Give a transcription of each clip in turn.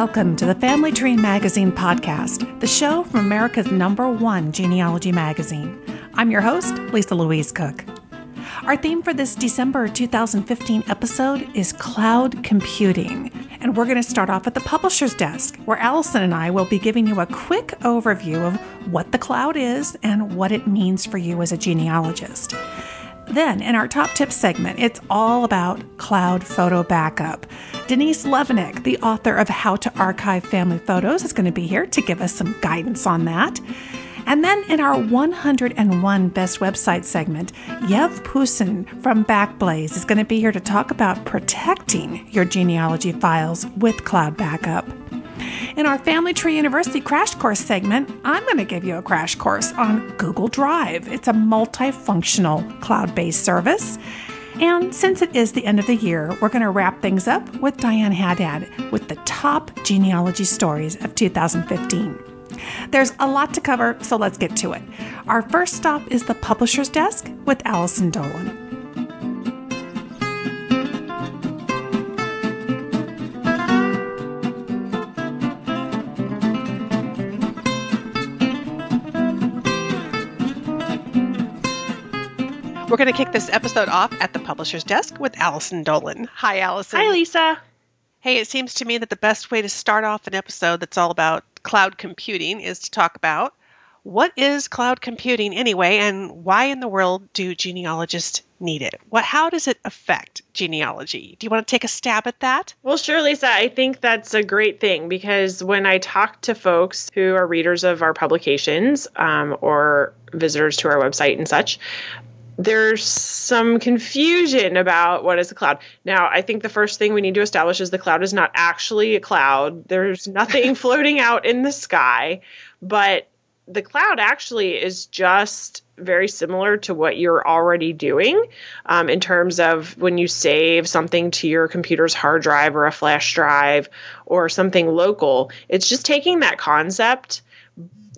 Welcome to the Family Tree Magazine podcast, the show from America's number one genealogy magazine. I'm your host, Lisa Louise Cooke. Our theme for this December 2015 episode is cloud computing. And we're going to start off at the publisher's desk, where Allison and I will be giving you a quick overview of what the cloud is and what it means for you as a genealogist. Then, in our top tips segment, it's all about cloud photo backup. Denise Levenick, the author of How to Archive Family Photos, is going to be here to give us some guidance on that. And then in our 101 Best Website segment, Yev Pusin from Backblaze is going to be here to talk about protecting your genealogy files with cloud backup. In our Family Tree University Crash Course segment, I'm going to give you a crash course on Google Drive. It's a multifunctional cloud based service. And since it is the end of the year, we're going to wrap things up with Diane Haddad with the top genealogy stories of 2015. There's a lot to cover, so let's get to it. Our first stop is the publisher's desk with Allison Dolan. Going to kick this episode off at the publisher's desk with Allison Dolan. Hi, Allison. Hi, Lisa. Hey, it seems to me that the best way to start off an episode that's all about cloud computing is to talk about what is cloud computing anyway and why in the world do genealogists need it? What how does it affect genealogy? Do you want to take a stab at that? Well, sure, Lisa. I think that's a great thing because when I talk to folks who are readers of our publications um, or visitors to our website and such, there's some confusion about what is a cloud. Now, I think the first thing we need to establish is the cloud is not actually a cloud. There's nothing floating out in the sky, but the cloud actually is just very similar to what you're already doing um, in terms of when you save something to your computer's hard drive or a flash drive or something local. It's just taking that concept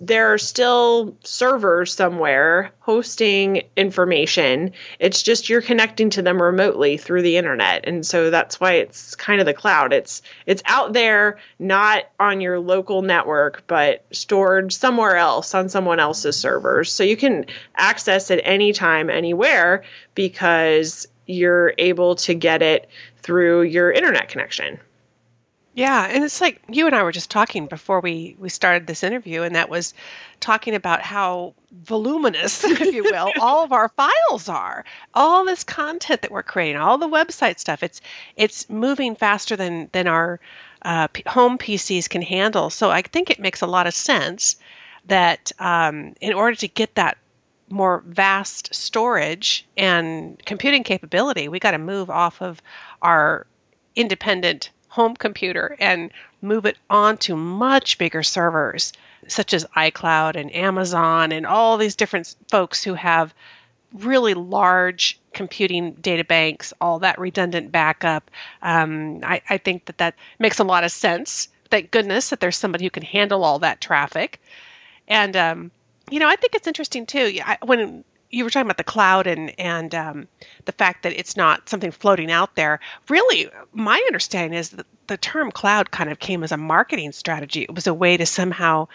there are still servers somewhere hosting information. It's just you're connecting to them remotely through the internet. And so that's why it's kind of the cloud. It's it's out there, not on your local network, but stored somewhere else on someone else's servers. So you can access it anytime, anywhere because you're able to get it through your internet connection. Yeah, and it's like you and I were just talking before we we started this interview, and that was talking about how voluminous, if you will, all of our files are. All this content that we're creating, all the website stuff. It's it's moving faster than than our uh, P- home PCs can handle. So I think it makes a lot of sense that um, in order to get that more vast storage and computing capability, we got to move off of our independent home computer and move it onto much bigger servers, such as iCloud and Amazon and all these different folks who have really large computing data banks, all that redundant backup. Um, I, I think that that makes a lot of sense. Thank goodness that there's somebody who can handle all that traffic. And um, you know, I think it's interesting too. I, when you were talking about the cloud and and um, the fact that it's not something floating out there. Really, my understanding is that the term cloud kind of came as a marketing strategy. It was a way to somehow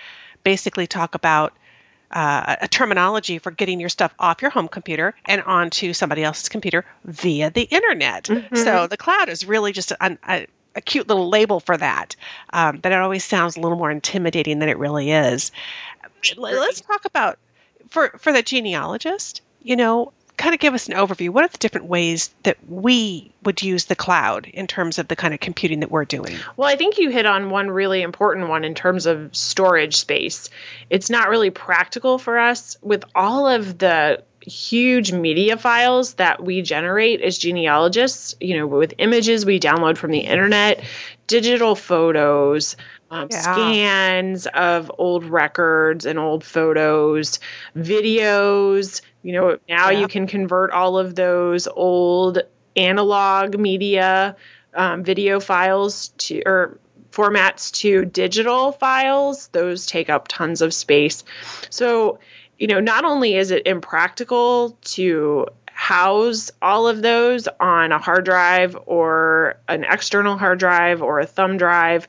basically talk about uh, a terminology for getting your stuff off your home computer and onto somebody else's computer via the internet. Mm-hmm. So the cloud is really just a, a, a cute little label for that, um, but it always sounds a little more intimidating than it really is. Let's talk about for for the genealogist, you know, kind of give us an overview. What are the different ways that we would use the cloud in terms of the kind of computing that we're doing? Well, I think you hit on one really important one in terms of storage space. It's not really practical for us with all of the huge media files that we generate as genealogists, you know, with images we download from the internet, digital photos, um, yeah. scans of old records and old photos, videos. You know, now yeah. you can convert all of those old analog media um, video files to or formats to digital files. Those take up tons of space. So, you know, not only is it impractical to house all of those on a hard drive or an external hard drive or a thumb drive,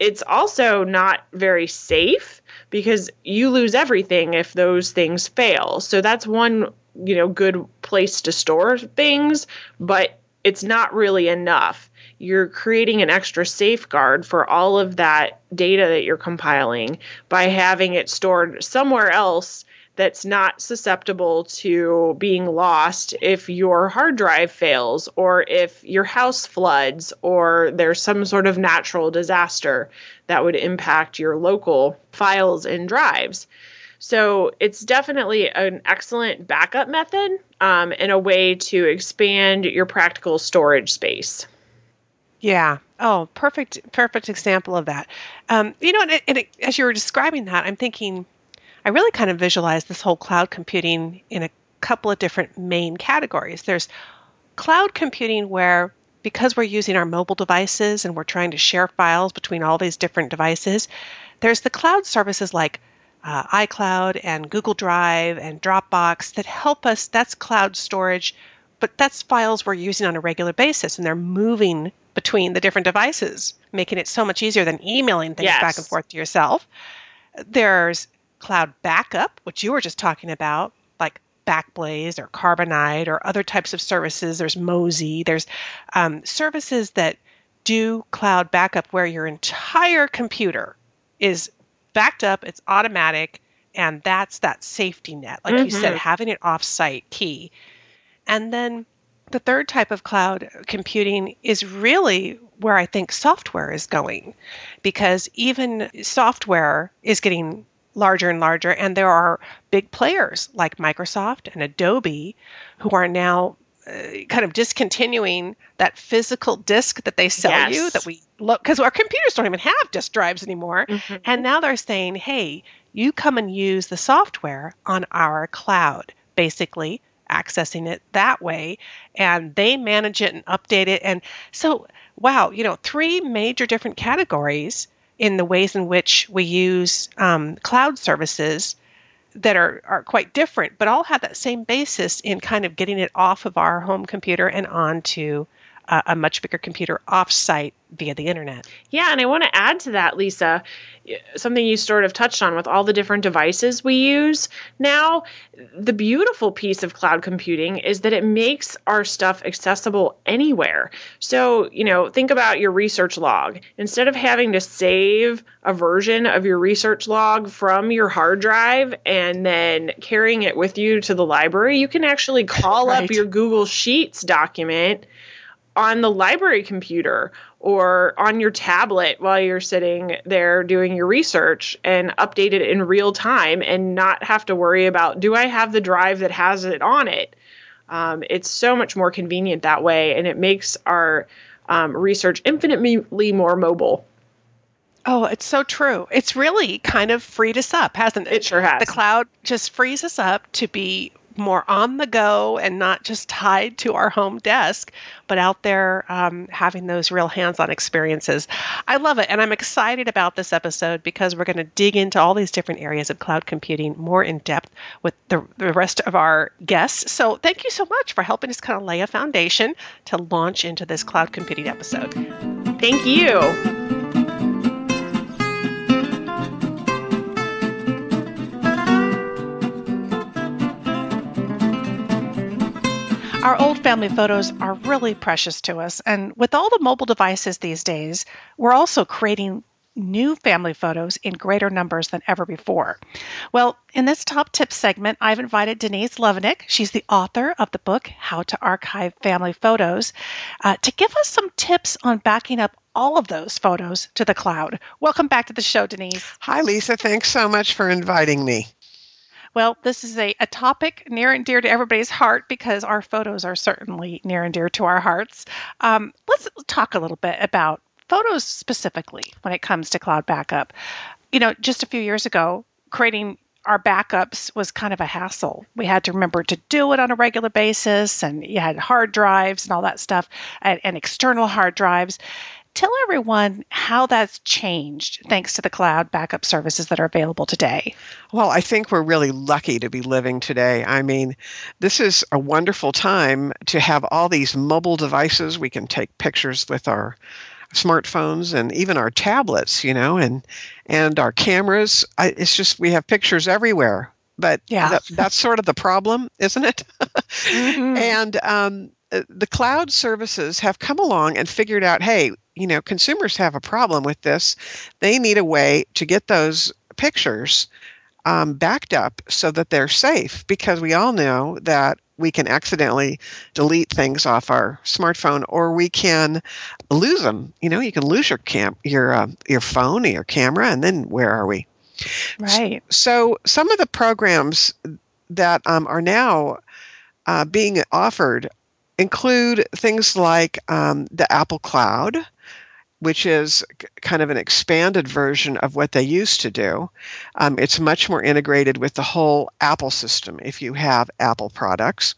it's also not very safe because you lose everything if those things fail. So that's one, you know, good place to store things, but it's not really enough. You're creating an extra safeguard for all of that data that you're compiling by having it stored somewhere else that's not susceptible to being lost if your hard drive fails or if your house floods or there's some sort of natural disaster that would impact your local files and drives. So it's definitely an excellent backup method um, and a way to expand your practical storage space. Yeah. Oh, perfect, perfect example of that. Um, you know, and, and it, as you were describing that, I'm thinking I really kind of visualize this whole cloud computing in a couple of different main categories. There's cloud computing where because we're using our mobile devices and we're trying to share files between all these different devices, there's the cloud services like uh, iCloud and Google Drive and Dropbox that help us. That's cloud storage, but that's files we're using on a regular basis and they're moving between the different devices, making it so much easier than emailing things yes. back and forth to yourself. There's cloud backup, which you were just talking about, like Backblaze or Carbonite or other types of services. There's Mozy. There's um, services that do cloud backup where your entire computer is backed up, it's automatic, and that's that safety net. Like mm-hmm. you said, mm-hmm. having it offsite key. And then the third type of cloud computing is really where I think software is going because even software is getting larger and larger. And there are big players like Microsoft and Adobe who are now uh, kind of discontinuing that physical disk that they sell yes. you that we look because our computers don't even have disk drives anymore. Mm-hmm. And now they're saying, hey, you come and use the software on our cloud, basically accessing it that way and they manage it and update it and so wow you know three major different categories in the ways in which we use um, cloud services that are, are quite different, but all have that same basis in kind of getting it off of our home computer and onto uh, a much bigger computer offsite via the internet. Yeah, and I want to add to that, Lisa, something you sort of touched on with all the different devices we use now. The beautiful piece of cloud computing is that it makes our stuff accessible anywhere. So, you know, think about your research log. Instead of having to save a version of your research log from your hard drive and then carrying it with you to the library, you can actually call right. up your Google Sheets document on the library computer or on your tablet while you're sitting there doing your research and update it in real time and not have to worry about do I have the drive that has it on it. Um, it's so much more convenient that way, and it makes our um, research infinitely more mobile. Oh, it's so true. It's really kind of freed us up, hasn't it? It sure has. The cloud just frees us up to be more on the go and not just tied to our home desk, but out there um, having those real hands on experiences. I love it. And I'm excited about this episode because we're going to dig into all these different areas of cloud computing more in depth with the, the rest of our guests. So thank you so much for helping us kind of lay a foundation to launch into this cloud computing episode. Thank you. Family photos are really precious to us, and with all the mobile devices these days, we're also creating new family photos in greater numbers than ever before. Well, in this top tip segment, I've invited Denise Levenick, she's the author of the book How to Archive Family Photos, uh, to give us some tips on backing up all of those photos to the cloud. Welcome back to the show, Denise. Hi, Lisa. Thanks so much for inviting me. Well, this is a, a topic near and dear to everybody's heart because our photos are certainly near and dear to our hearts. Um, let's talk a little bit about photos specifically when it comes to cloud backup. You know, just a few years ago, creating our backups was kind of a hassle. We had to remember to do it on a regular basis, and you had hard drives and all that stuff, and, and external hard drives. Tell everyone how that's changed thanks to the cloud backup services that are available today. Well, I think we're really lucky to be living today. I mean, this is a wonderful time to have all these mobile devices. We can take pictures with our smartphones and even our tablets, you know, and and our cameras. I, it's just we have pictures everywhere. But Yeah. that, that's sort of the problem, isn't it? Mhm. And um, the cloud services have come along and figured out, hey, you know, consumers have a problem with this. They need a way to get those pictures um, backed up so that they're safe because we all know that we can accidentally delete things off our smartphone or we can lose them. You know, you can lose your cam, your uh, your phone, or your camera, and then where are we? right. So some of the programs that um, are now uh, being offered include things like um, the Apple Cloud, which is kind of an expanded version of what they used to do. Um, it's much more integrated with the whole Apple system if you have Apple products.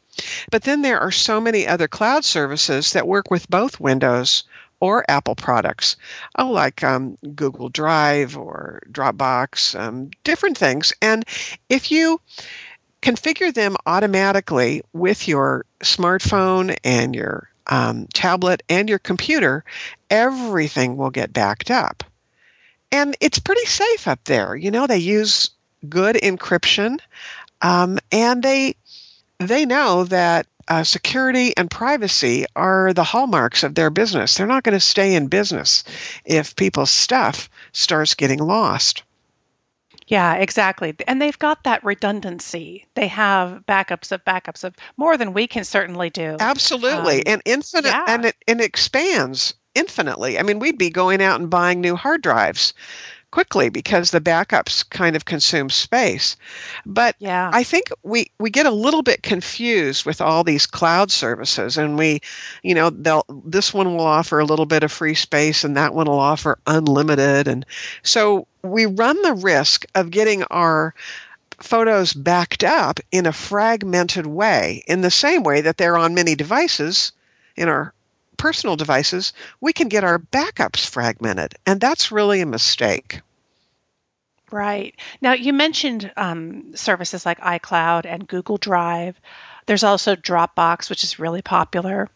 But then there are so many other cloud services that work with both Windows or Apple products, oh, like um, Google Drive or Dropbox, um, different things. And if you configure them automatically with your smartphone and your um, tablet and your computer, everything will get backed up. And it's pretty safe up there. You know, they use good encryption, um, and they they know that uh, security and privacy are the hallmarks of their business. They're not going to stay in business if people's stuff starts getting lost. Yeah, exactly. And they've got that redundancy. They have backups of backups of more than we can certainly do. Absolutely, Um, and infinite, yeah. and it and it expands infinitely. I mean, we'd be going out and buying new hard drives quickly because the backups kind of consume space. But Yeah. I think we we get a little bit confused with all these cloud services, and we, you know, they'll this one will offer a little bit of free space, and that one will offer unlimited, and so we run the risk of getting our photos backed up in a fragmented way in the same way that they're on many devices in our personal devices we can get our backups fragmented and that's really a mistake Right. Now, you mentioned um, services like iCloud and Google Drive. There's also Dropbox, which is really popular.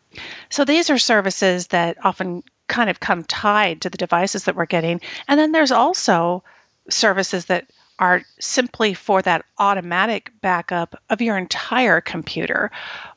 So these are services that often kind of come tied to the devices that we're getting. And then there's also services that are simply for that automatic backup of your entire computer.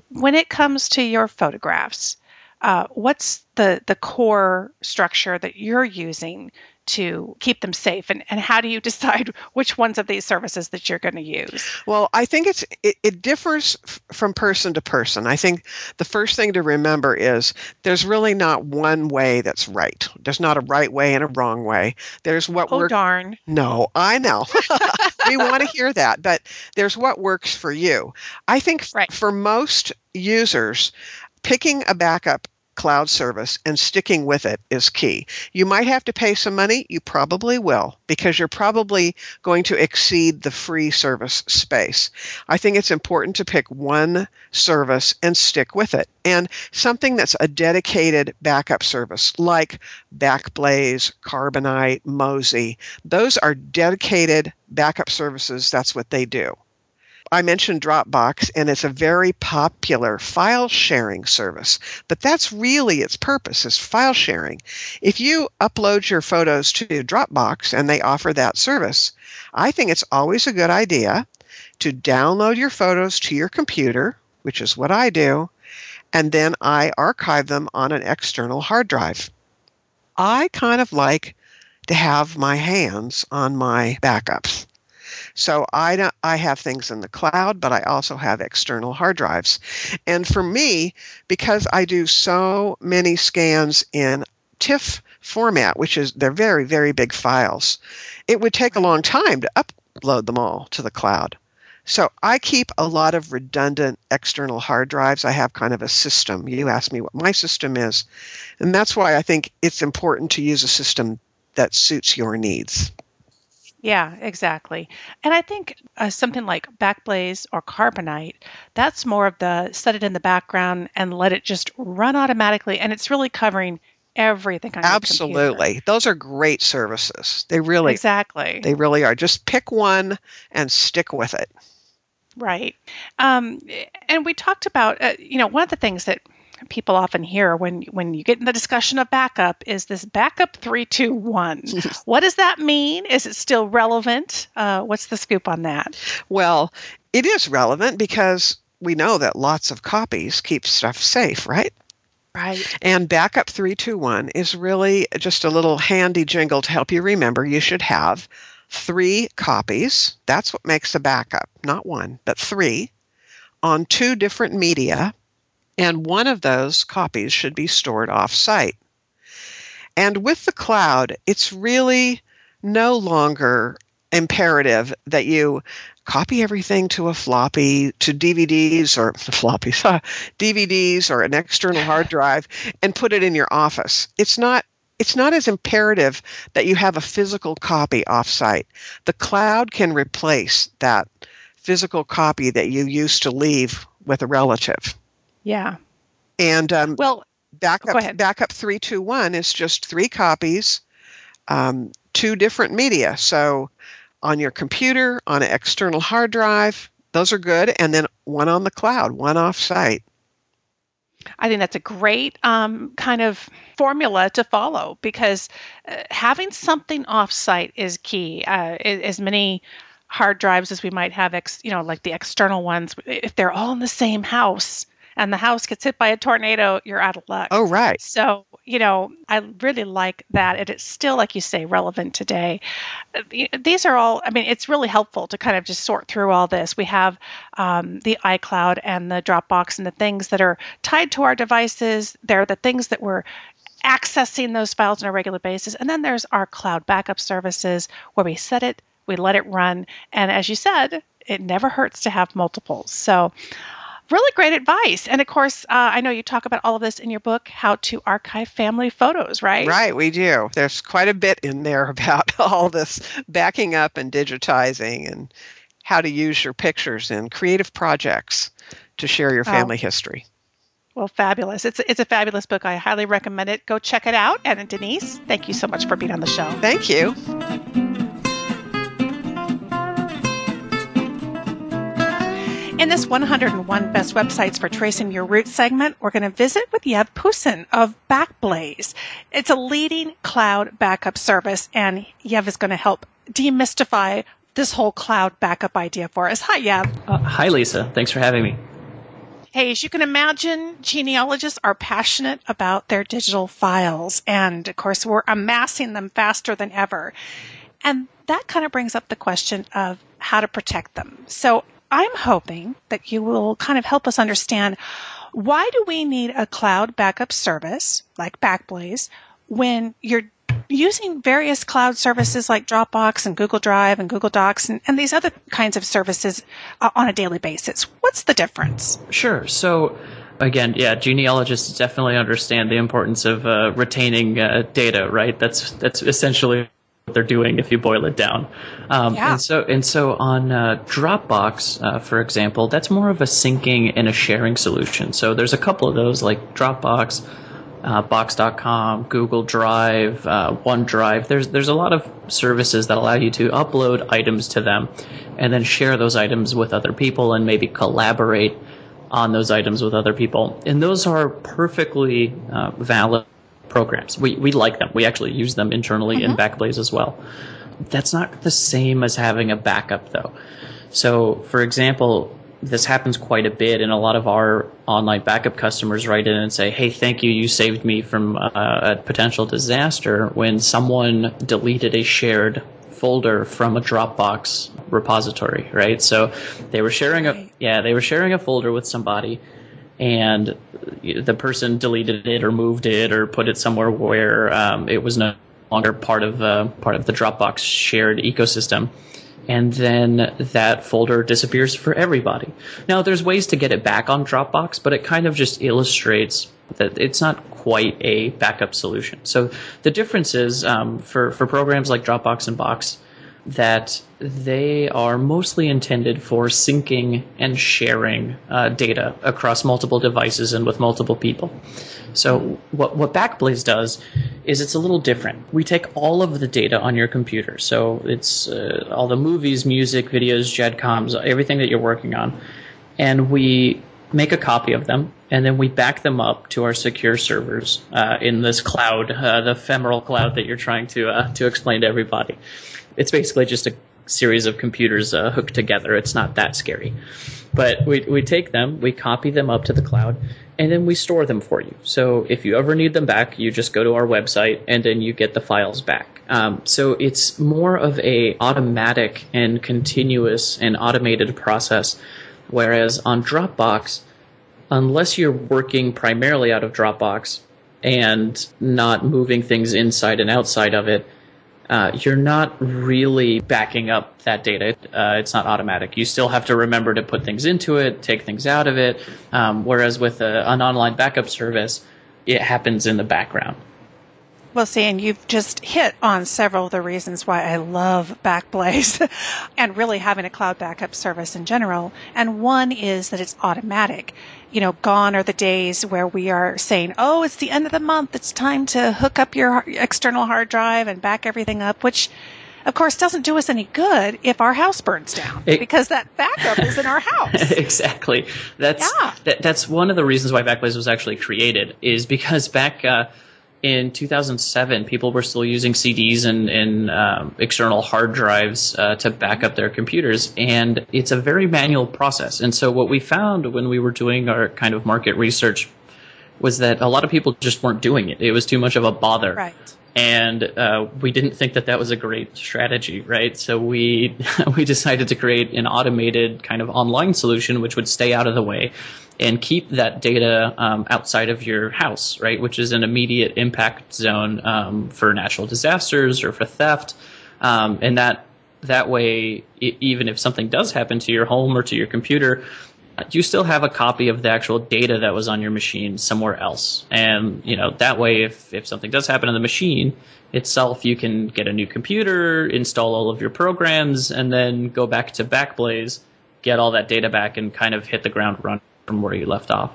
When it comes to your photographs, uh, what's the, the core structure that you're using to keep them safe and, and how do you decide which ones of these services that you're going to use Well, I think it's it, it differs f- from person to person. I think the first thing to remember is there's really not one way that's right. There's not a right way and a wrong way. There's what oh works. darn No, I know. we want to hear that, but there's what works for you. I think f- Right. for most users, picking a backup cloud service and sticking with it is key. You might have to pay some money, you probably will, because you're probably going to exceed the free service space. I think it's important to pick one service and stick with it. And something that's a dedicated backup service like Backblaze, Carbonite, Mozy, those are dedicated backup services. That's what they do. I mentioned Dropbox, and it's a very popular file sharing service, but that's really its purpose is file sharing. If you upload your photos to Dropbox and they offer that service, I think it's always a good idea to download your photos to your computer, which is what I do, and then I archive them on an external hard drive. I kind of like to have my hands on my backups. So I don't, I have things in the cloud, but I also have external hard drives. And for me, because I do so many scans in TIFF format, which is they're very very big files, it would take a long time to upload them all to the cloud. So I keep a lot of redundant external hard drives. I have kind of a system. You asked me what my system is, and that's why I think it's important to use a system that suits your needs. Yeah exactly and i think uh, something like backblaze or carbonite that's more of the set it in the background and let it just run automatically and it's really covering everything on. Absolutely. Those are great services. They really exactly they really are. Just pick one and stick with it. Right. Um, and we talked about, uh, you know, one of the things that people often hear when when you get in the discussion of backup is this backup three two one. what does that mean? Is it still relevant? Uh, what's the scoop on that? Well, it is relevant because we know that lots of copies keep stuff safe, right? Right. And backup 321 is really just a little handy jingle to help you remember you should have three copies. That's what makes a backup, not one, but three on two different media. And one of those copies should be stored off site. And with the cloud, it's really no longer imperative that you copy everything to a floppy, to DVDs or floppies, DVDs or an external hard drive and put it in your office. It's not it's not as imperative that you have a physical copy offsite. The cloud can replace that physical copy that you used to leave with a relative. Yeah. And um, well, backup backup three two one is just three copies, um, two different media. So on your computer, on an external hard drive. Those are good. And then one on the cloud, one off site. I think that's a great um, kind of formula to follow because uh, having something offsite is key. Uh, as many hard drives as we might have, ex, you know, like the external ones, if they're all in the same house, and the house gets hit by a tornado, you're out of luck. Oh, right. So, you know, I really like that. And it's still, like you say, relevant today. These are all, I mean, it's really helpful to kind of just sort through all this. We have um, the iCloud and the Dropbox and the things that are tied to our devices. They're the things that we're accessing those files on a regular basis. And then there's our cloud backup services where we set it, we let it run. And as you said, it never hurts to have multiples. So, really great advice. And of course, uh, I know you talk about all of this in your book, How to Archive Family Photos, right? Right, we do. There's quite a bit in there about all this backing up and digitizing and how to use your pictures in creative projects to share your family oh. history. Well, fabulous. It's, it's a fabulous book. I highly recommend it. Go check it out. And Denise, thank you so much for being on the show. Thank you. In this 101 Best Websites for Tracing Your Roots segment, we're going to visit with Yev Pusin of Backblaze. It's a leading cloud backup service, and Yev is going to help demystify this whole cloud backup idea for us. Hi, Yev. Uh, hi, Lisa. Thanks for having me. Hey, as you can imagine, genealogists are passionate about their digital files, and of course, we're amassing them faster than ever. And that kind of brings up the question of how to protect them. So I'm hoping that you will kind of help us understand why do we need a cloud backup service like Backblaze when you're using various cloud services like Dropbox and Google Drive and Google Docs and, and these other kinds of services uh, on a daily basis. What's the difference? Sure. So, again, yeah, genealogists definitely understand the importance of uh, retaining uh, data, right? That's that's essentially they're doing if you boil it down. Um, yeah. And so and so on uh, Dropbox, uh, for example, that's more of a syncing and a sharing solution. So there's a couple of those like Dropbox. Uh, Box.com, Google Drive, uh, OneDrive. There's there's a lot of services that allow you to upload items to them, and then share those items with other people, and maybe collaborate on those items with other people. And those are perfectly uh, valid programs. We, we like them. We actually use them internally mm-hmm. in Backblaze as well. That's not the same as having a backup, though. So, for example, this happens quite a bit, and a lot of our online backup customers write in and say, "Hey, thank you, you saved me from uh, a potential disaster." When someone deleted a shared folder from a Dropbox repository, right? So they were sharing a yeah, they were sharing a folder with somebody and the person deleted it or moved it or put it somewhere where um, it was no longer part of uh, part of the Dropbox shared ecosystem. And then that folder disappears for everybody. Now, there's ways to get it back on Dropbox, but it kind of just illustrates that it's not quite a backup solution. So the difference is um, for for programs like Dropbox and Box that they are mostly intended for syncing and sharing uh, data across multiple devices and with multiple people. So what what Backblaze does is it's a little different. We take all of the data on your computer. So it's uh, all the movies, music, videos, GEDCOMs, everything that you're working on, and we make a copy of them, and then we back them up to our secure servers uh, in this cloud, uh, the ephemeral cloud that you're trying to uh, to explain to everybody. It's basically just a series of computers uh, hooked together. It's not that scary. But we, we take them, we copy them up to the cloud, and then we store them for you. So if you ever need them back, you just go to our website and then you get the files back. Um, so it's more of a automatic and continuous and automated process. Whereas on Dropbox, unless you're working primarily out of Dropbox and not moving things inside and outside of it, uh, you're not really backing up that data. Uh, it's not automatic. You still have to remember to put things into it, take things out of it. Um, whereas with a, an online backup service, it happens in the background. Well, see, and you've just hit on several of the reasons why I love Backblaze and really having a cloud backup service in general. And one is that it's automatic. You know, gone are the days where we are saying, oh, it's the end of the month. It's time to hook up your external hard drive and back everything up, which of course doesn't do us any good if our house burns down it, because that backup is in our house. exactly. That's yeah. that, that's one of the reasons why Backblaze was actually created is because back uh, in 2007, people were still using CDs and, and um, external hard drives uh, to back up their computers, and it's a very manual process. And so, what we found when we were doing our kind of market research was that a lot of people just weren't doing it. It was too much of a bother. Right. And uh, we didn't think that that was a great strategy, right? So we we decided to create an automated kind of online solution which would stay out of the way and keep that data um, outside of your house, right? Which is an immediate impact zone um, for natural disasters or for theft, um, and that that way, even if something does happen to your home or to your computer, you still have a copy of the actual data that was on your machine somewhere else. And you know that way, if if something does happen to the machine itself, you can get a new computer, install all of your programs, and then go back to Backblaze, get all that data back, and kind of hit the ground running from where you left off.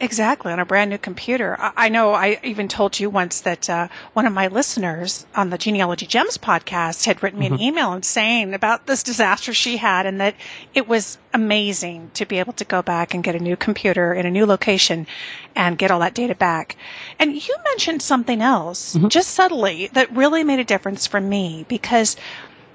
Exactly, on a brand new computer. I know I even told you once that uh, one of my listeners on the Genealogy Gems podcast had written me mm-hmm. an email and saying about this disaster she had and that it was amazing to be able to go back and get a new computer in a new location and get all that data back. And you mentioned something else mm-hmm. just subtly that really made a difference for me because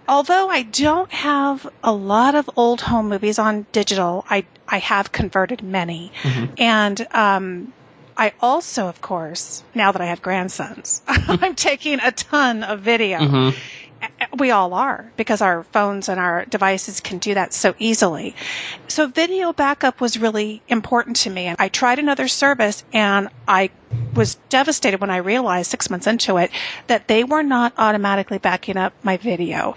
although I don't have a lot of old home movies on digital, I I have converted many, mm-hmm. and um, I also, of course, now that I have grandsons, I'm taking a ton of video. Mm-hmm. We all are because our phones and our devices can do that so easily. So video backup was really important to me. And I tried another service and I was devastated when I realized six months into it that they were not automatically backing up my video.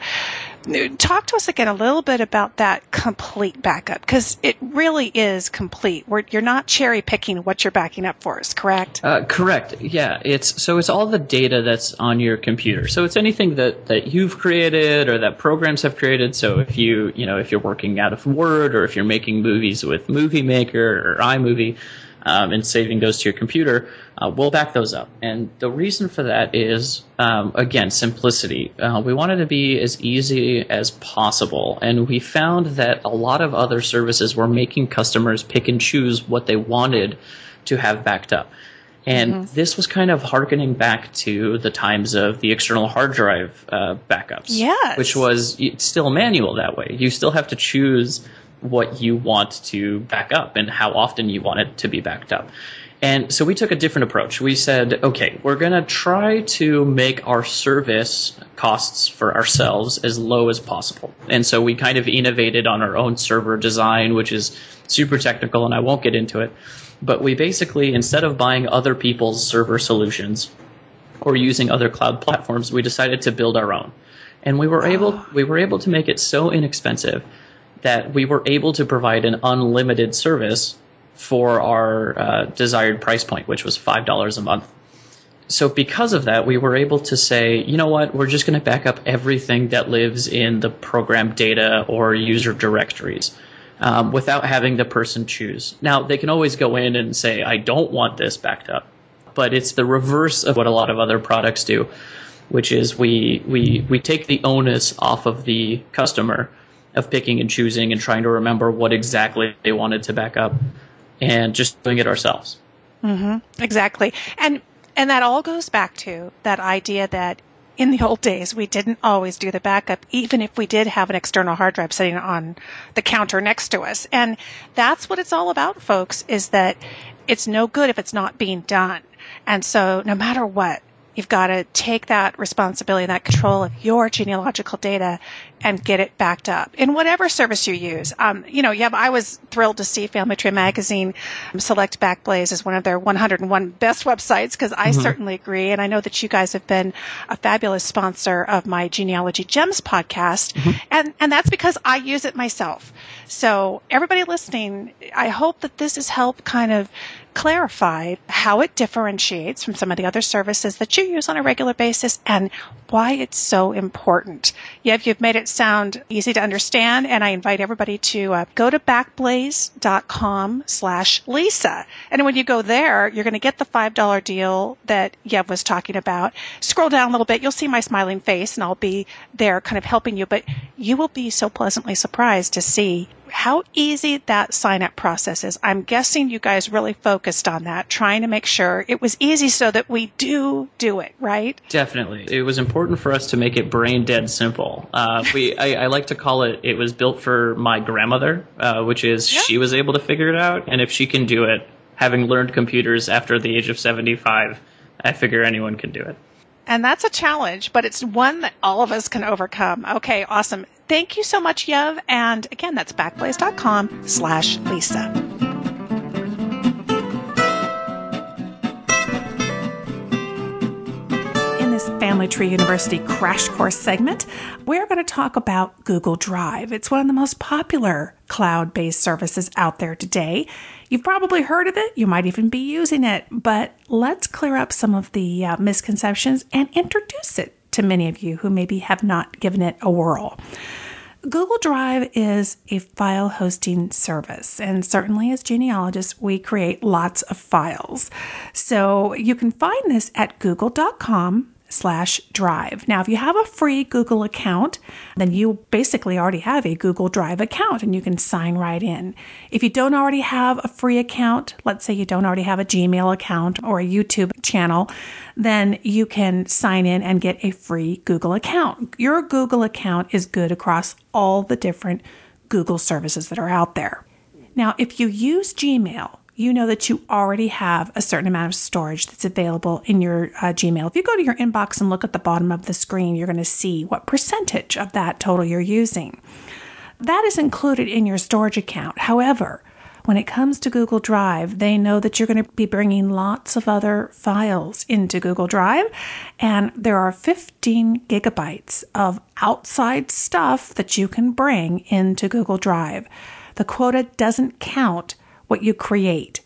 Talk to us again a little bit about that complete backup because it really is complete. Where you're not cherry picking what you're backing up for us, correct? Uh, correct. Yeah. It's so it's all the data that's on your computer. So it's anything that that you've created or that programs have created. So if you you know if you're working out of Word or if you're making movies with Movie Maker or iMovie um, and saving those to your computer, uh, we'll back those up. And the reason for that is, um, again, simplicity. Uh, we wanted to be as easy as possible, and we found that a lot of other services were making customers pick and choose what they wanted to have backed up. And mm-hmm. this was kind of harkening back to the times of the external hard drive uh, backups, yes. which was still manual that way. You still have to choose what you want to back up and how often you want it to be backed up. And so we took a different approach. We said, okay, we're going to try to make our service costs for ourselves as low as possible. And so we kind of innovated on our own server design, which is super technical, and I won't get into it. But we basically, instead of buying other people's server solutions or using other cloud platforms, we decided to build our own. And we were able, we were able to make it so inexpensive that we were able to provide an unlimited service for our uh, desired price point, which was $5 a month. So, because of that, we were able to say, you know what, we're just going to back up everything that lives in the program data or user directories um, without having the person choose. Now, they can always go in and say, I don't want this backed up, but it's the reverse of what a lot of other products do, which is we, we, we take the onus off of the customer of picking and choosing and trying to remember what exactly they wanted to back up. and just doing it ourselves. Mm-hmm. Exactly. And and that all goes back to that idea that in the old days, we didn't always do the backup, even if we did have an external hard drive sitting on the counter next to us. And that's what it's all about, folks, is that it's no good if it's not being done. And so no matter what, You've got to take that responsibility, that control of your genealogical data and get it backed up in whatever service you use. Um, you know, yeah, I was thrilled to see Family Tree Magazine select Backblaze as one of their 101 best websites because I mm-hmm. certainly agree. And I know that you guys have been a fabulous sponsor of my Genealogy Gems podcast. Mm-hmm. And, and that's because I use it myself. So everybody listening, I hope that this has helped kind of clarify how it differentiates from some of the other services that you use on a regular basis and why it's so important. Yev, you've made it sound easy to understand, and I invite everybody to uh, go to backblaze.com slash Lisa. And when you go there, you're going to get the $5 deal that Yev was talking about. Scroll down a little bit, you'll see my smiling face, and I'll be there kind of helping you, but you will be so pleasantly surprised to see how easy that sign up process is. I'm guessing you guys really focused on that, trying to make sure it was easy so that we do do it, right? Definitely. It was important for us to make it brain dead simple. Uh, we, I, I, like to call it, it was built for my grandmother, uh, which is yeah. she was able to figure it out. And if she can do it, having learned computers after the age of 75, I figure anyone can do it. And that's a challenge, but it's one that all of us can overcome. Okay, awesome. Thank you so much, Yev. And again, that's backblaze.com slash Lisa. Family Tree University crash course segment, we're going to talk about Google Drive. It's one of the most popular cloud based services out there today. You've probably heard of it, you might even be using it, but let's clear up some of the uh, misconceptions and introduce it to many of you who maybe have not given it a whirl. Google Drive is a file hosting service, and certainly as genealogists, we create lots of files. So you can find this at google.com slash drive. Now, if you have a free Google account, then you basically already have a Google Drive account and you can sign right in. If you don't already have a free account, let's say you don't already have a Gmail account or a YouTube channel, then you can sign in and get a free Google account. Your Google account is good across all the different Google services that are out there. Now, if you use Gmail, you know that you already have a certain amount of storage that's available in your uh, Gmail. If you go to your inbox and look at the bottom of the screen, you're going to see what percentage of that total you're using. That is included in your storage account. However, when it comes to Google Drive, they know that you're going to be bringing lots of other files into Google Drive, and there are 15 gigabytes of outside stuff that you can bring into Google Drive. The quota doesn't count what you create.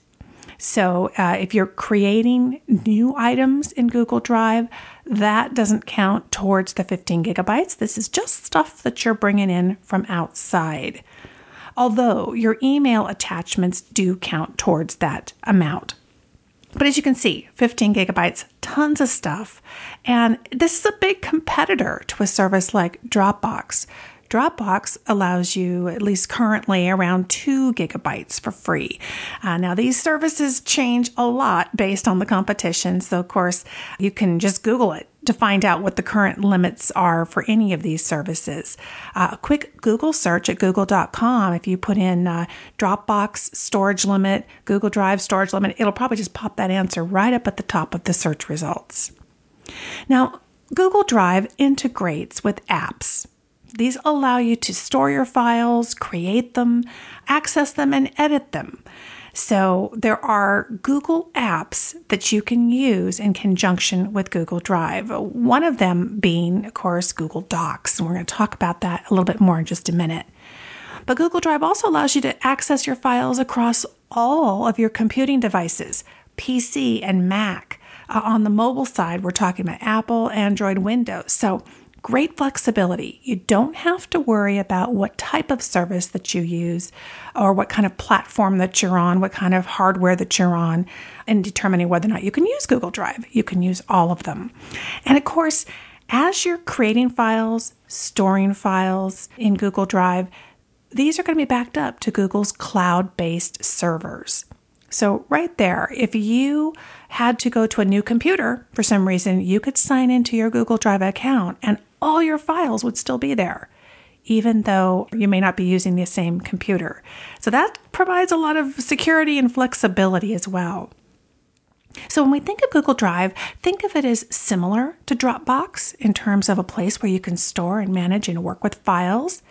So uh, if you're creating new items in Google Drive, that doesn't count towards the 15 gigabytes. This is just stuff that you're bringing in from outside. Although your email attachments do count towards that amount. But as you can see, 15 gigabytes, tons of stuff. And this is a big competitor to a service like Dropbox. Dropbox allows you, at least currently, around two gigabytes for free. Uh, now, these services change a lot based on the competition. So, of course, you can just Google it to find out what the current limits are for any of these services. Uh, a quick Google search at google.com, if you put in uh, Dropbox storage limit, Google Drive storage limit, it'll probably just pop that answer right up at the top of the search results. Now, Google Drive integrates with apps. These allow you to store your files, create them, access them, and edit them. So there are Google apps that you can use in conjunction with Google Drive. One of them being, of course, Google Docs. And we're going to talk about that a little bit more in just a minute. But Google Drive also allows you to access your files across all of your computing devices, PC and Mac. Uh, on the mobile side, we're talking about Apple, Android, Windows. So Great flexibility. You don't have to worry about what type of service that you use or what kind of platform that you're on, what kind of hardware that you're on, in determining whether or not you can use Google Drive. You can use all of them. And of course, as you're creating files, storing files in Google Drive, these are going to be backed up to Google's cloud based servers. So, right there, if you had to go to a new computer for some reason, you could sign into your Google Drive account and all your files would still be there, even though you may not be using the same computer. So, that provides a lot of security and flexibility as well. So, when we think of Google Drive, think of it as similar to Dropbox in terms of a place where you can store and manage and work with files.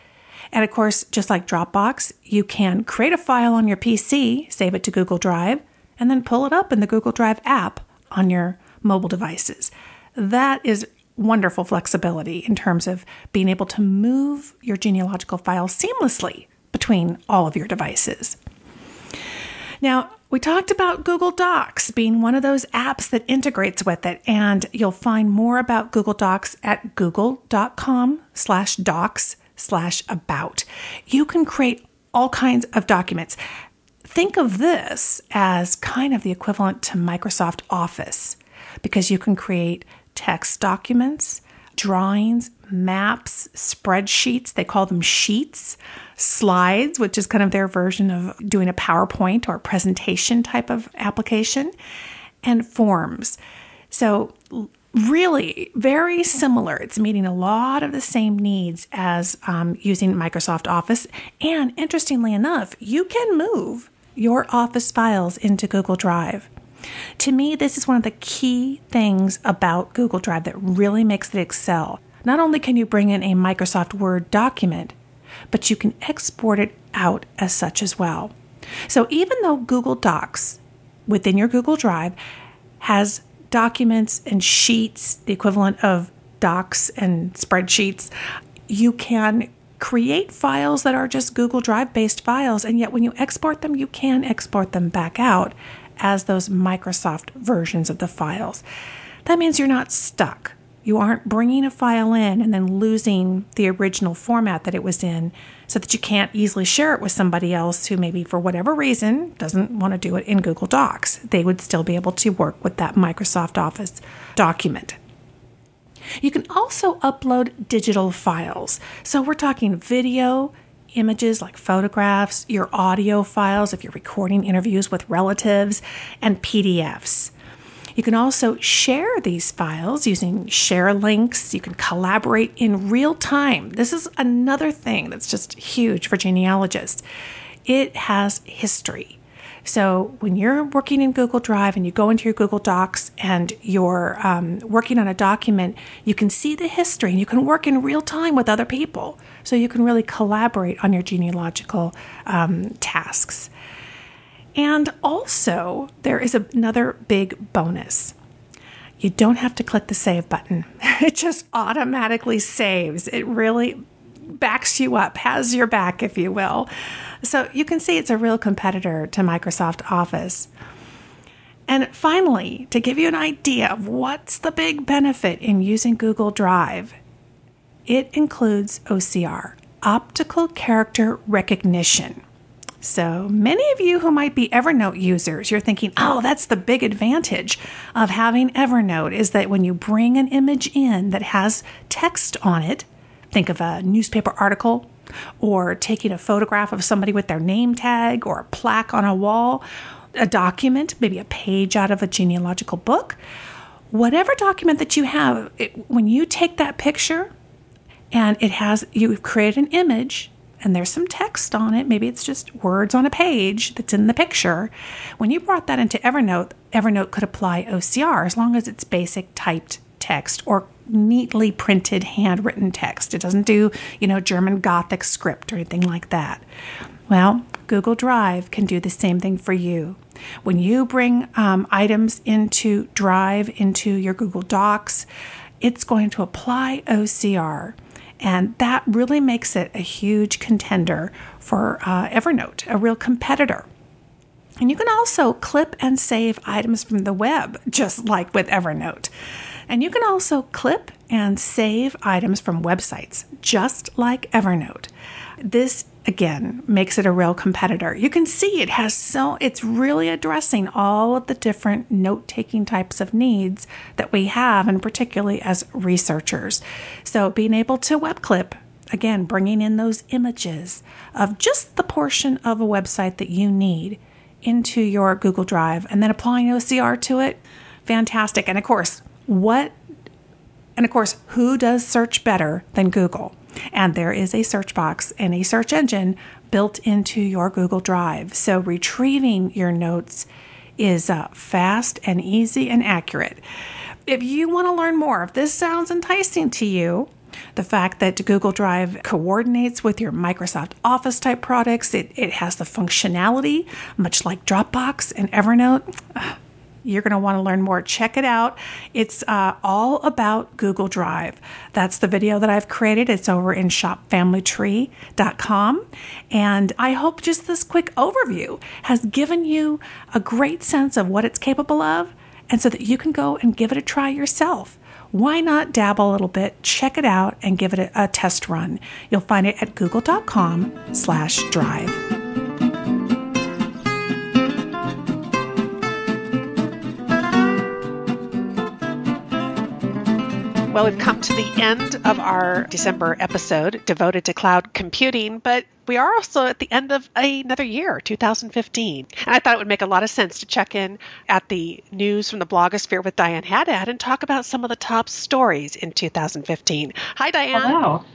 And of course, just like Dropbox, you can create a file on your PC, save it to Google Drive, and then pull it up in the Google Drive app on your mobile devices. That is wonderful flexibility in terms of being able to move your genealogical file seamlessly between all of your devices. Now, we talked about Google Docs being one of those apps that integrates with it, and you'll find more about Google Docs at google.com slash docs slash about. You can create all kinds of documents. Think of this as kind of the equivalent to Microsoft Office because you can create text documents, drawings, maps, spreadsheets. They call them sheets, slides, which is kind of their version of doing a PowerPoint or presentation type of application, and forms. So, really very similar. It's meeting a lot of the same needs as um, using Microsoft Office. And interestingly enough, you can move your Office files into Google Drive. To me, this is one of the key things about Google Drive that really makes it excel. Not only can you bring in a Microsoft Word document, but you can export it out as such as well. So even though Google Docs within your Google Drive has documents and sheets, the equivalent of docs and spreadsheets, you can create files that are just Google Drive based files. And yet, when you export them, you can export them back out as those Microsoft versions of the files. That means you're not stuck. You aren't bringing a file in and then losing the original format that it was in so that you can't easily share it with somebody else who maybe for whatever reason doesn't want to do it in Google Docs. They would still be able to work with that Microsoft Office document. You can also upload digital files. So we're talking video, images like photographs, your audio files if you're recording interviews with relatives, and PDFs. You can also share these files using share links. You can collaborate in real time. This is another thing that's just huge for genealogists. It has history. So when you're working in Google Drive and you go into your Google Docs and you're um, working on a document, you can see the history and you can work in real time with other people. So you can really collaborate on your genealogical um, tasks. And also, there is another big bonus. You don't have to click the save button. It just automatically saves. It really backs you up, has your back, if you will. So you can see it's a real competitor to Microsoft Office. And finally, to give you an idea of what's the big benefit in using Google Drive, it includes OCR, optical character recognition. So many of you who might be Evernote users, you're thinking, oh, that's the big advantage of having Evernote is that when you bring an image in that has text on it, think of a newspaper article or taking a photograph of somebody with their name tag or a plaque on a wall, a document, maybe a page out of a genealogical book, whatever document that you have, it, when you take that picture and it has, you've created an image and there's some text on it. Maybe it's just words on a page that's in the picture. When you brought that into Evernote, Evernote could apply OCR as long as it's basic typed text or neatly printed handwritten text. It doesn't do, you know, German Gothic script or anything like that. Well, Google Drive can do the same thing for you. When you bring um, items into Drive, into your Google Docs, it's going to apply OCR. And that really makes it a huge contender for uh, Evernote, a real competitor. And you can also clip and save items from the web, just like with Evernote. And you can also clip and save items from websites, just like Evernote. This again makes it a real competitor. You can see it has so it's really addressing all of the different note-taking types of needs that we have and particularly as researchers. So being able to web clip again bringing in those images of just the portion of a website that you need into your Google Drive and then applying OCR to it, fantastic. And of course, what and of course, who does search better than Google? And there is a search box and a search engine built into your Google Drive. So retrieving your notes is uh, fast and easy and accurate. If you want to learn more, if this sounds enticing to you, the fact that Google Drive coordinates with your Microsoft Office type products, it, it has the functionality, much like Dropbox and Evernote. You're going to want to learn more. Check it out. It's uh, all about Google Drive. That's the video that I've created. It's over in shopfamilytree.com. And I hope just this quick overview has given you a great sense of what it's capable of and so that you can go and give it a try yourself. Why not dabble a little bit, check it out, and give it a, a test run? You'll find it at google.com slash drive. Well, we've come to the end of our December episode devoted to cloud computing, but we are also at the end of another year, 2015. And I thought it would make a lot of sense to check in at the news from the blogosphere with Diane Haddad and talk about some of the top stories in 2015. Hi, Diane. Hello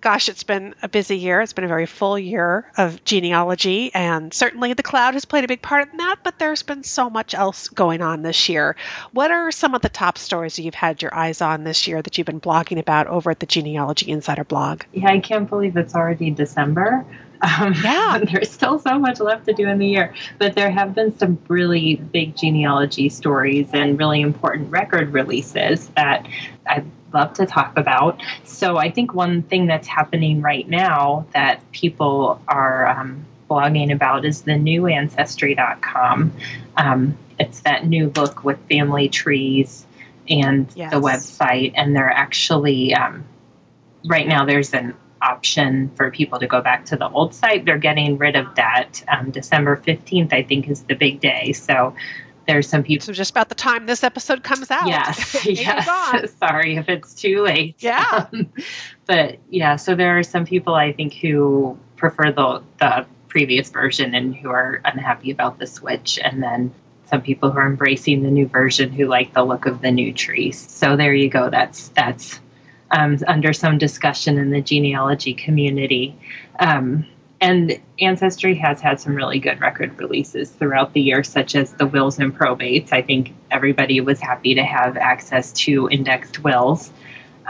gosh, it's been a busy year. It's been a very full year of genealogy, and certainly the cloud has played a big part in that, but there's been so much else going on this year. What are some of the top stories you've had your eyes on this year that you've been blogging about over at the Genealogy Insider blog? Yeah, I can't believe it's already December. Um, yeah, there's still so much left to do in the year, but there have been some really big genealogy stories and really important record releases that I love to talk about. So I think one thing that's happening right now that people are um, blogging about is the new Ancestry.com. Um, it's that new look with family trees and yes. the website, and they're actually um, right now there's an option for people to go back to the old site. They're getting rid of that. Um, December 15th, I think, is the big day. So there's some people. So just about the time this episode comes out. Yes. yes. Sorry if it's too late. Yeah. Um, but yeah, so there are some people I think who prefer the the previous version and who are unhappy about the switch, and then some people who are embracing the new version who like the look of the new trees. So there you go. That's that's um, under some discussion in the genealogy community. Um, and Ancestry has had some really good record releases throughout the year, such as the wills and probates. I think everybody was happy to have access to indexed wills.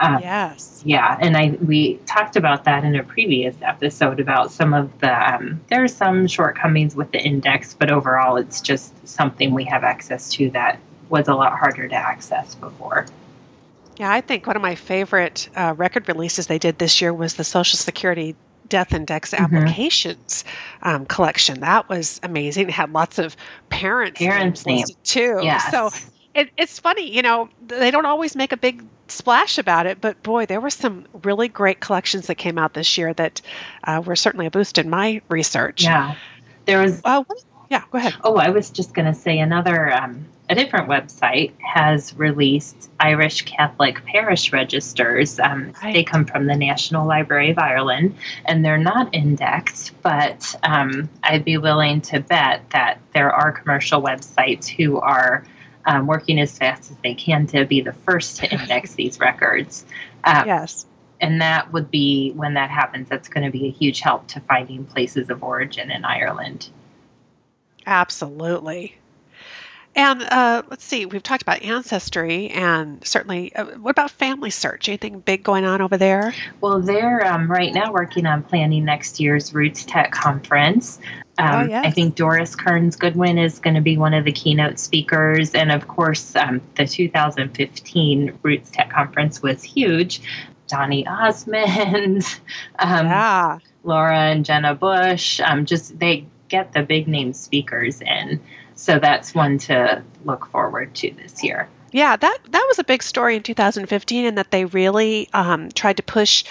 Um, yes. Yeah, and I we talked about that in a previous episode about some of the um, there are some shortcomings with the index, but overall it's just something we have access to that was a lot harder to access before. Yeah, I think one of my favorite uh, record releases they did this year was the Social Security Death Index mm-hmm. applications mm-hmm. um, collection. That was amazing. It had lots of parents, parents names too. Yes. So it, it's funny, you know, they don't always make a big splash about it, but boy, there were some really great collections that came out this year that uh, were certainly a boost in my research. Yeah, there was. Uh, yeah, go ahead. Oh, I was just going to say another um, a different website has released Irish Catholic parish registers. Um, right. They come from the National Library of Ireland, and they're not indexed, but um, I'd be willing to bet that there are commercial websites who are um, working as fast as they can to be the first to index these records. Um, yes. And that would be when that happens, that's going to be a huge help to finding places of origin in Ireland. Absolutely. And uh, let's see, we've talked about ancestry and certainly, uh, what about FamilySearch? Anything big going on over there? Well, they're um, right now working on planning next year's RootsTech conference. Um, oh, yes. I think Doris Kearns Goodwin is going to be one of the keynote speakers. And of course, um, the 2015 RootsTech conference was huge. Donny Osmond, um, yeah. Laura and Jenna Bush, um, just they get the big name speakers in. So that's one to look forward to this year. Yeah, that that was a big story in 2015, and that they really um, tried to push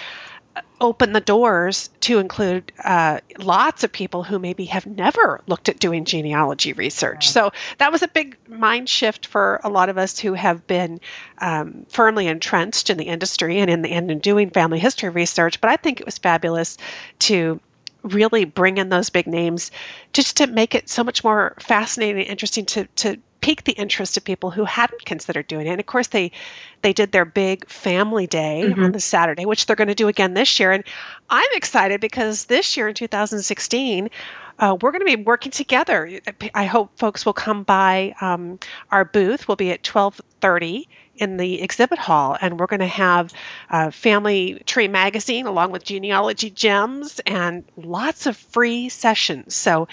uh, open the doors to include uh, lots of people who maybe have never looked at doing genealogy research. So that was a big mind shift for a lot of us who have been um, firmly entrenched in the industry and in the and in doing family history research. But I think it was fabulous to really bring in those big names just to make it so much more fascinating and interesting to, to pique the interest of people who hadn't considered doing it. And of course, they they did their big family day mm-hmm. on the Saturday, which they're going to do again this year. And I'm excited because this year in 2016. Uh, we're going to be working together. I hope folks will come by um, our booth. We'll be at 12:30 in the exhibit hall, and we're going to have a Family Tree magazine along with genealogy gems and lots of free sessions. So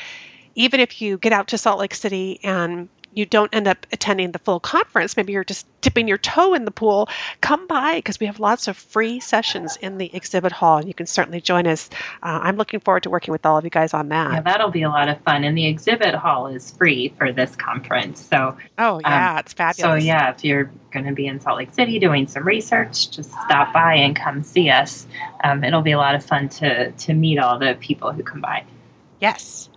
even if you get out to Salt Lake City and you don't end up attending the full conference, maybe you're just dipping your toe in the pool, come by because we have lots of free sessions in the exhibit hall, and you can certainly join us. Uh, I'm looking forward to working with all of you guys on that. Yeah, that'll be a lot of fun. And the exhibit hall is free for this conference. So, oh, yeah, um, it's fabulous. So, yeah, if you're going to be in Salt Lake City doing some research, just stop by and come see us. Um, it'll be a lot of fun to, to meet all the people who come by. Yes.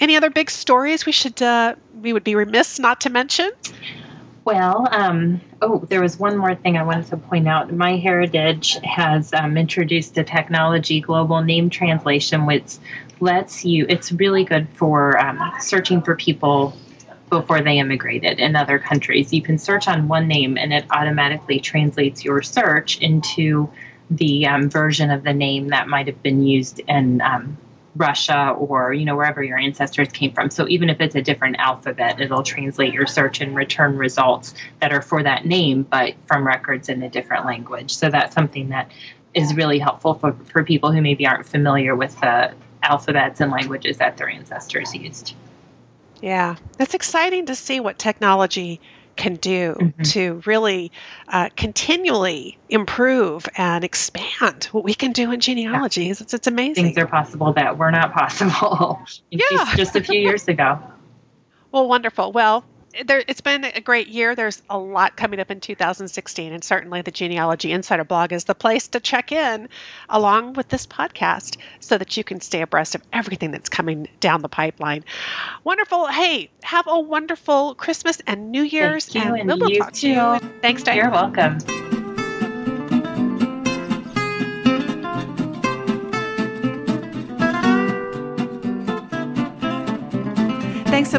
Any other big stories we should uh, we would be remiss not to mention? Well, um, oh, there was one more thing I wanted to point out. MyHeritage has um, introduced a technology, global name translation, which lets you. It's really good for um, searching for people before they immigrated in other countries. You can search on one name, and it automatically translates your search into the um, version of the name that might have been used in um, Russia or you know wherever your ancestors came from. So even if it's a different alphabet, it'll translate your search and return results that are for that name, but from records in a different language. So that's something that is really helpful for, for people who maybe aren't familiar with the alphabets and languages that their ancestors used. Yeah, it's exciting to see what technology can do mm-hmm. to really uh, continually improve and expand what we can do in genealogy. Yeah. It's, it's amazing. Things are possible that were not possible yeah. just a few years ago. Well, wonderful. Well, there, it's been a great year. There's a lot coming up in 2016, and certainly the Genealogy Insider blog is the place to check in along with this podcast so that you can stay abreast of everything that's coming down the pipeline. Wonderful. Hey, have a wonderful Christmas and New Year's. Thank you, and, and we'll you talk too. to you. Thanks, Diane. You're welcome.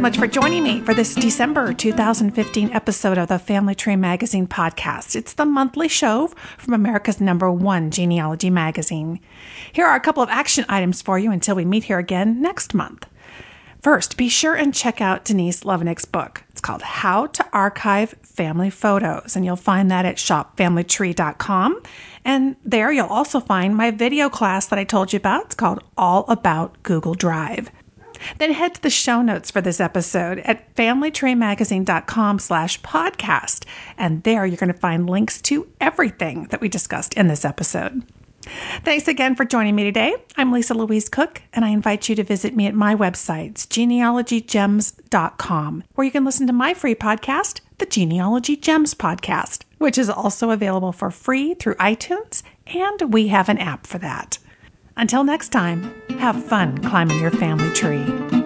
Much for joining me for this December 2015 episode of the Family Tree Magazine podcast. It's the monthly show from America's number one genealogy magazine. Here are a couple of action items for you until we meet here again next month. First, be sure and check out Denise Levenick's book. It's called How to Archive Family Photos, and you'll find that at shopfamilytree.com. And there you'll also find my video class that I told you about. It's called All About Google Drive. Then head to the show notes for this episode at familytreemagazine.com slash podcast. And there you're going to find links to everything that we discussed in this episode. Thanks again for joining me today. I'm Lisa Louise Cooke, and I invite you to visit me at my website, genealogygems.com, where you can listen to my free podcast, the Genealogy Gems Podcast, which is also available for free through iTunes, and we have an app for that. Until next time, have fun climbing your family tree.